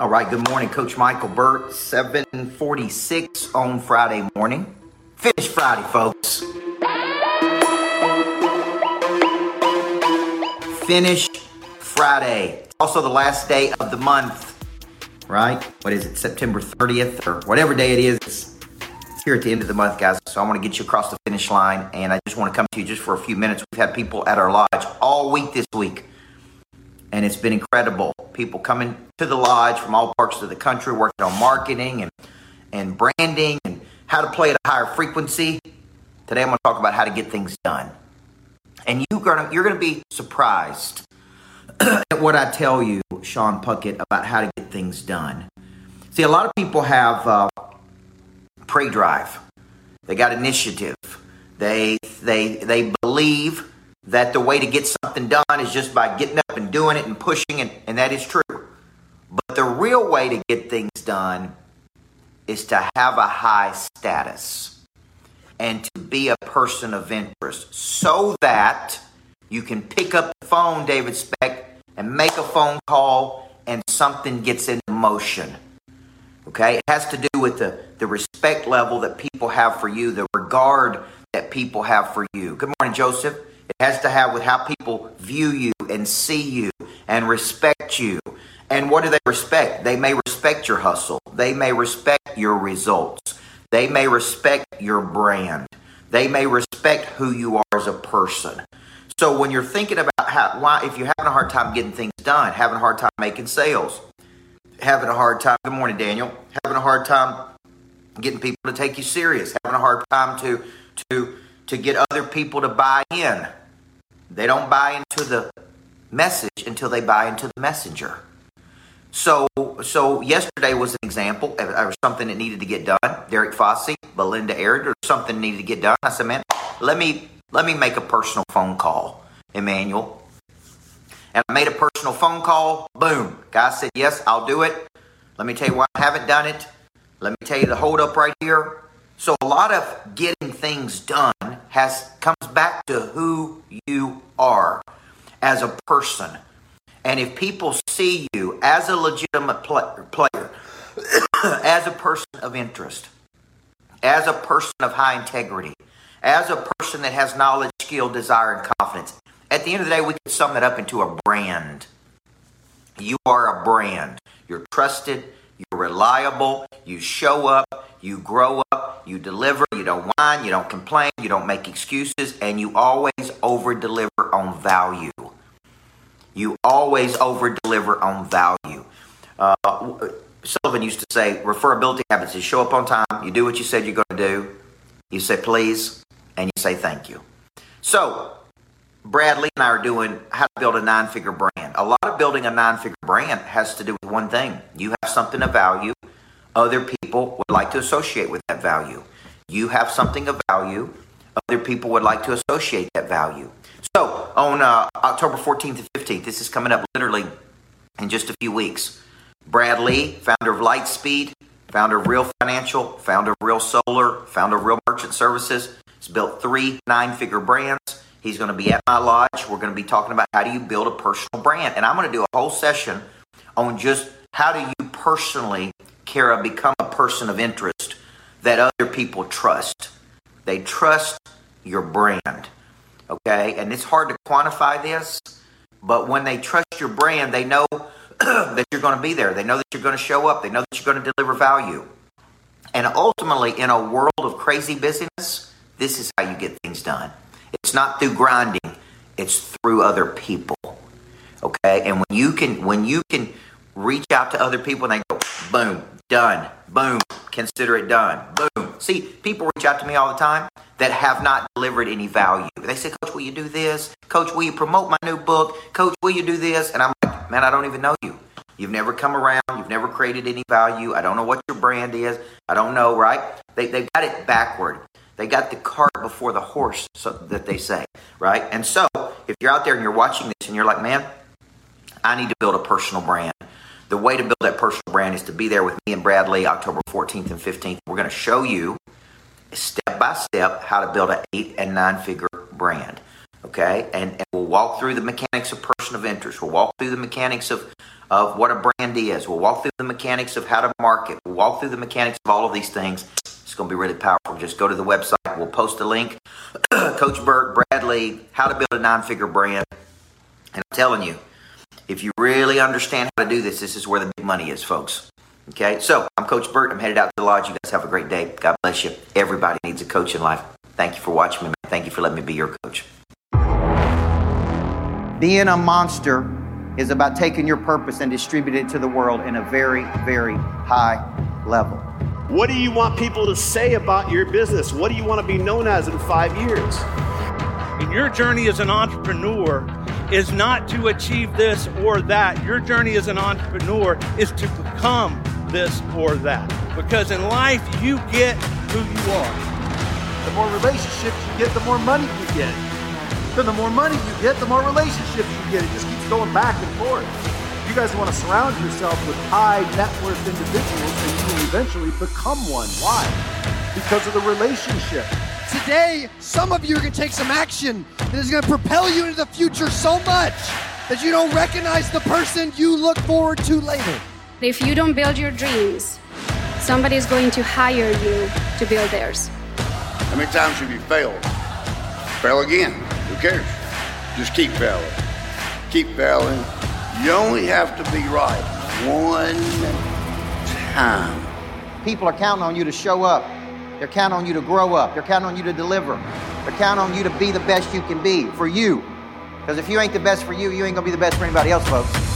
All right, good morning, Coach Michael Burt, 746 on Friday morning. Finish Friday, folks. Finish Friday. Also the last day of the month, right? What is it, September 30th or whatever day it is. It's here at the end of the month, guys. So I want to get you across the finish line, and I just want to come to you just for a few minutes. We've had people at our lodge all week this week and it's been incredible. People coming to the lodge from all parts of the country, working on marketing and and branding and how to play at a higher frequency. Today, I'm going to talk about how to get things done, and you're gonna you're gonna be surprised at what I tell you, Sean Puckett, about how to get things done. See, a lot of people have uh, pray drive. They got initiative. They they they believe that the way to get something done is just by getting up and doing it and pushing it, and that is true. But the real way to get things done is to have a high status and to be a person of interest so that you can pick up the phone, David Speck, and make a phone call and something gets in motion. Okay? It has to do with the, the respect level that people have for you, the regard that people have for you. Good morning, Joseph. It has to have with how people view you and see you and respect you. And what do they respect? They may respect your hustle. They may respect your results. They may respect your brand. They may respect who you are as a person. So when you're thinking about how, why, if you're having a hard time getting things done, having a hard time making sales, having a hard time, good morning, Daniel, having a hard time getting people to take you serious, having a hard time to, to, to get other people to buy in, they don't buy into the message until they buy into the messenger. So, so yesterday was an example of something that needed to get done. Derek Fossey, Belinda Aird, or something needed to get done. I said, man, let me let me make a personal phone call, Emmanuel. And I made a personal phone call. Boom. Guy said, yes, I'll do it. Let me tell you why I haven't done it. Let me tell you the hold up right here. So a lot of getting things done has comes back to who you are as a person. And if people see you as a legitimate player, as a person of interest, as a person of high integrity, as a person that has knowledge, skill, desire, and confidence, at the end of the day, we can sum it up into a brand. You are a brand. You're trusted, you're reliable, you show up, you grow up, you deliver, you don't whine, you don't complain, you don't make excuses, and you always over deliver on value. You always over deliver on value. Uh, Sullivan used to say, referability habits is show up on time, you do what you said you're going to do, you say please, and you say thank you. So, Bradley and I are doing how to build a nine figure brand. A lot of building a nine figure brand has to do with one thing you have something of value, other people would like to associate with that value. You have something of value, other people would like to associate that value. So, on uh, October 14th and 15th, this is coming up literally in just a few weeks. Brad Lea, founder of Lightspeed, founder of Real Financial, founder of Real Solar, founder of Real Merchant Services, has built three nine figure brands He's going to be at my lodge. We're going to be talking about how do you build a personal brand. And I'm going to do a whole session on just how do you personally, Kara, become a person of interest that other people trust. They trust your brand. Okay? And it's hard to quantify this, but when they trust your brand, they know that you're going to be there. They know that you're going to show up. They know that you're going to deliver value. And ultimately, in a world of crazy busyness, this is how you get things done. It's not through grinding, it's through other people. Okay? And when you can when you can reach out to other people and they go, boom, done, boom, consider it done, boom. See, people reach out to me all the time that have not delivered any value. They say, Coach, will you do this? Coach, will you promote my new book? Coach, will you do this? And I'm like, man, I don't even know you. You've never come around. You've never created any value. I don't know what your brand is. I don't know, right? They, they've got it backward. They got the cart before the horse, so that they say, right? And so, if you're out there and you're watching this and you're like, man, I need to build a personal brand. The way to build that personal brand is to be there with me and Bradley October 14th and 15th. We're going to show you step by step how to build an eight and nine figure brand. Okay, and, and we'll walk through the mechanics of person of interest. We'll walk through the mechanics of of what a brand is. We'll walk through the mechanics of how to market. We'll walk through the mechanics of all of these things. It's going to be really powerful. Just go to the website. We'll post a link. Coach Burt, Bradley, how to build a nine figure brand. And I'm telling you, if you really understand how to do this, this is where the big money is, folks. Okay, so I'm Coach Burt. I'm headed out to the lodge. You guys have a great day. God bless you. Everybody needs a coach in life. Thank you for watching me. Thank you for letting me be your coach. Being a monster is about taking your purpose and distributing it to the world in a very, very high level. What do you want people to say about your business? What do you want to be known as in five years? And your journey as an entrepreneur is not to achieve this or that. Your journey as an entrepreneur is to become this or that. Because in life, you get who you are. The more relationships you get, the more money you get. Then the more money you get, the more relationships you get. It just keeps going back and forth. You guys want to surround yourself with high net worth individuals and you will eventually become one. Why? Because of the relationship. Today, some of you are going to take some action that is going to propel you into the future so much that you don't recognize the person you look forward to later. If you don't build your dreams, somebody is going to hire you to build theirs. How many times have you failed? Fail again. Who cares? Just keep failing. Keep failing. You only have to be right one time. People are counting on you to show up. They're counting on you to grow up. They're counting on you to deliver. They're counting on you to be the best you can be for you. Because if you ain't the best for you, you ain't going to be the best for anybody else, folks.